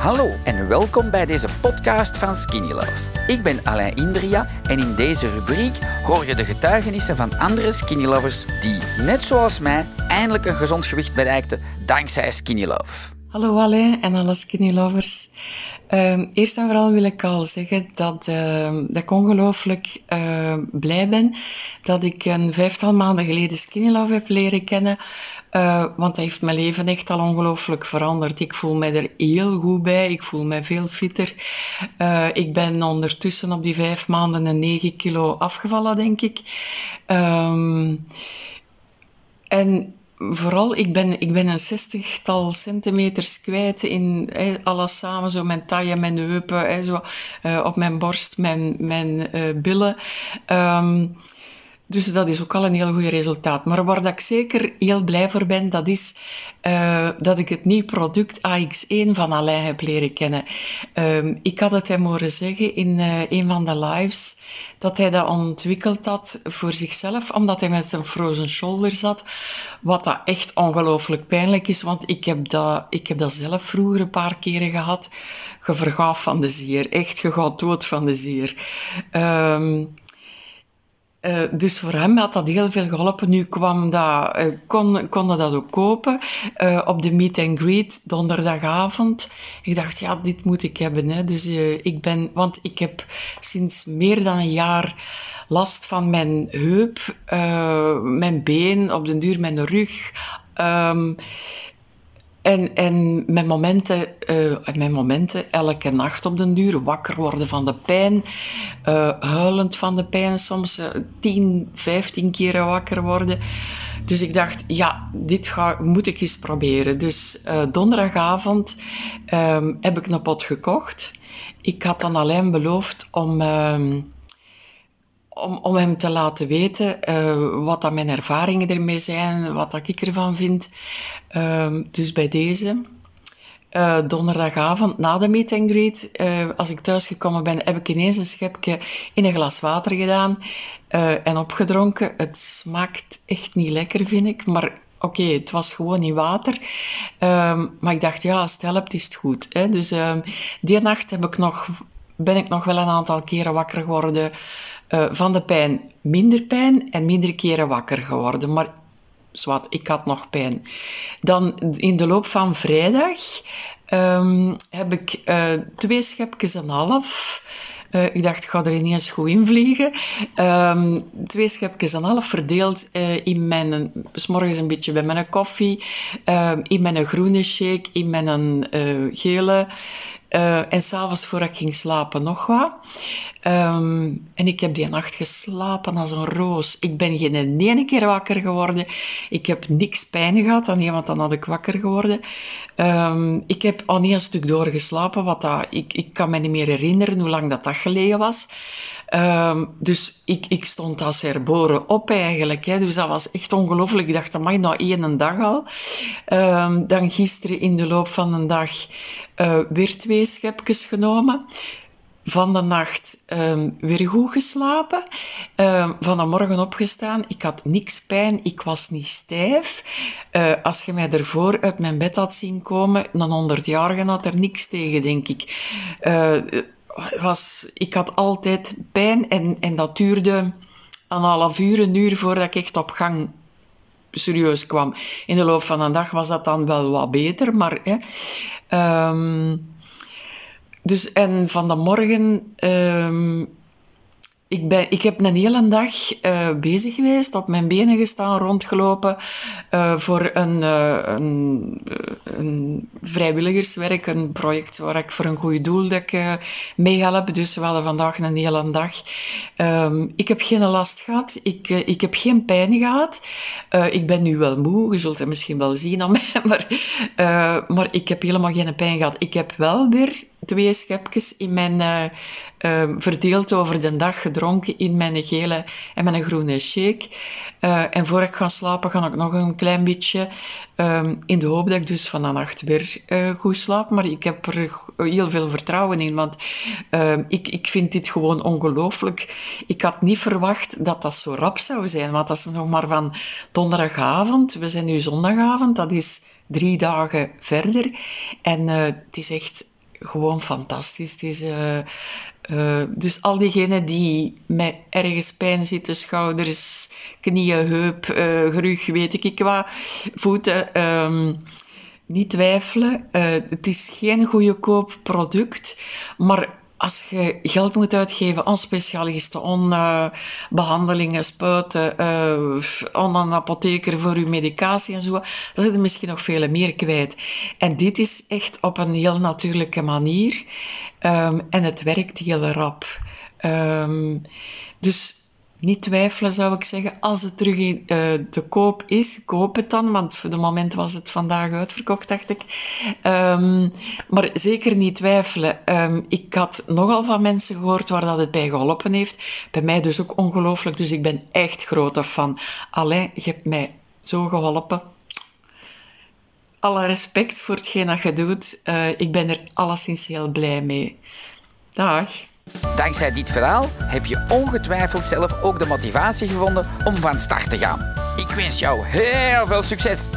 Hallo en welkom bij deze podcast van Skinny Love. Ik ben Alain Indria en in deze rubriek hoor je de getuigenissen van andere Skinny Lovers die, net zoals mij, eindelijk een gezond gewicht bereikten dankzij Skinny Love. Hallo Alain en alle Skinny Lovers. Uh, eerst en vooral wil ik al zeggen dat, uh, dat ik ongelooflijk uh, blij ben dat ik een vijftal maanden geleden Skinny Love heb leren kennen. Uh, want dat heeft mijn leven echt al ongelooflijk veranderd. Ik voel mij er heel goed bij. Ik voel mij veel fitter. Uh, ik ben ondertussen op die vijf maanden een 9 kilo afgevallen, denk ik. En vooral, ik ben, ik ben een zestigtal centimeters kwijt in hè, alles samen. Zo mijn taille, mijn heupen, hè, zo, uh, op mijn borst, mijn, mijn uh, billen. Um, dus dat is ook al een heel goed resultaat. Maar waar dat ik zeker heel blij voor ben, dat is uh, dat ik het nieuwe product AX1 van Alain heb leren kennen. Uh, ik had het hem horen zeggen in uh, een van de lives, dat hij dat ontwikkeld had voor zichzelf, omdat hij met zijn frozen shoulder zat, wat dat echt ongelooflijk pijnlijk is, want ik heb, dat, ik heb dat zelf vroeger een paar keren gehad. Je vergaaf van de zier, echt, je dood van de zier. Uh, uh, dus voor hem had dat heel veel geholpen. Nu kwam dat, uh, kon, konden dat ook kopen uh, op de meet and greet donderdagavond. Ik dacht, ja, dit moet ik hebben. Hè. Dus ik ben, want ik heb sinds meer dan een jaar last van mijn heup, mijn been, op den duur mijn rug. Um, en, en mijn momenten, uh, mijn momenten, elke nacht op den duur, wakker worden van de pijn, uh, huilend van de pijn, soms uh, 10, 15 keer wakker worden. Dus ik dacht, ja, dit ga, moet ik eens proberen. Dus donderdagavond um, heb ik een pot gekocht. Ik had dan alleen beloofd om um, om, om hem te laten weten uh, wat dat mijn ervaringen ermee zijn, wat dat ik ervan vind. Uh, dus bij deze, uh, donderdagavond na de meet and greet, uh, als ik thuisgekomen ben, heb ik ineens een schepje in een glas water gedaan en opgedronken. Het smaakt echt niet lekker, vind ik, maar Oké, het was gewoon niet water. Um, maar ik dacht, ja, als het helpt, is het goed. Hè? Dus um, die nacht heb ik nog, ben ik nog wel een aantal keren wakker geworden uh, van de pijn minder pijn en minder keren wakker geworden. Maar zwart, ik had nog pijn. Dan in de loop van vrijdag um, heb ik uh, twee schepjes en half. Uh, ik dacht, ik ga er ineens goed in vliegen. Um, twee schepjes en half verdeeld in mijn, s'morgens een beetje bij mijn koffie, uh, in mijn groene shake, in mijn gele, uh, en s'avonds voor ik ging slapen nog wat. Um, en ik heb die nacht geslapen als een roos. Ik ben geen ene keer wakker geworden. Ik heb niks pijn gehad aan iemand, dan had ik wakker geworden. Um, ik heb al niet een stuk doorgeslapen, wat dat, ik, ik kan me niet meer herinneren hoe lang dat, dat geleden was. Um, dus ik, ik stond als herboren op eigenlijk. Hè. Dus dat was echt ongelooflijk. Ik dacht, amai, nou één dag al. dan gisteren in de loop van een dag uh, weer twee schepjes genomen. Van de nacht um, weer goed geslapen. Um, van de morgen opgestaan. Ik had niks pijn. Ik was niet stijf. Uh, als je mij ervoor uit mijn bed had zien komen, een 100-jarige had er niks tegen, denk ik. Uh, was, ik had altijd pijn en, en dat duurde een half uur, een uur voordat ik echt op gang serieus kwam. In de loop van een dag was dat dan wel wat beter, maar... Hè, um, dus en van de morgen um, ik, ben, ik heb een hele dag uh, bezig geweest, op mijn benen gestaan, rondgelopen uh, voor een, uh, een, een, vrijwilligerswerk, een project waar ik voor een goed doel dat ik meehelp. Dus we hadden vandaag een hele dag. Um, ik heb geen last gehad, ik, ik heb geen pijn gehad. ik ben nu wel moe, je zult het misschien wel zien aan mij, maar, maar ik heb helemaal geen pijn gehad. Ik heb wel weer twee schepjes in mijn, uh, uh, verdeeld over de dag gedronken in mijn gele en mijn groene shake. Uh, en voor ik ga slapen ga ik nog een klein beetje, um, in de hoop dat ik dus van de nacht weer goed slaap. Maar ik heb er heel veel vertrouwen in, want ehm, ik, ik vind dit gewoon ongelooflijk. Ik had niet verwacht dat dat zo rap zou zijn, want dat is nog maar van donderdagavond. We zijn nu zondagavond, dat is drie dagen verder. En het is echt gewoon fantastisch. Uh, uh, dus al diegenen die met ergens pijn zitten, schouders, knieën, heup, uh, rug, weet ik wat, voeten, um, niet twijfelen. het is geen goedkoop product, maar als je geld moet uitgeven aan specialisten, aan uh, behandelingen, spuiten, uh, aan een apotheker voor je medicatie en zo, dan zit je misschien nog veel meer kwijt. En dit is echt op een heel natuurlijke manier. Um, en het werkt heel rap. Um, dus niet twijfelen, zou ik zeggen. Als het terug in, uh, te koop is, koop het dan. Want voor de moment was het vandaag uitverkocht, dacht ik. Um, maar zeker niet twijfelen. Um, ik had nogal van mensen gehoord waar dat het bij geholpen heeft. Bij mij dus ook ongelooflijk. Dus ik ben echt grote fan. Alain, je hebt mij zo geholpen. Alle respect voor hetgeen dat je doet. Uh, ik ben er alleszins heel blij mee. Dag. Dankzij dit verhaal heb je ongetwijfeld zelf ook de motivatie gevonden om van start te gaan. Ik wens jou heel veel succes!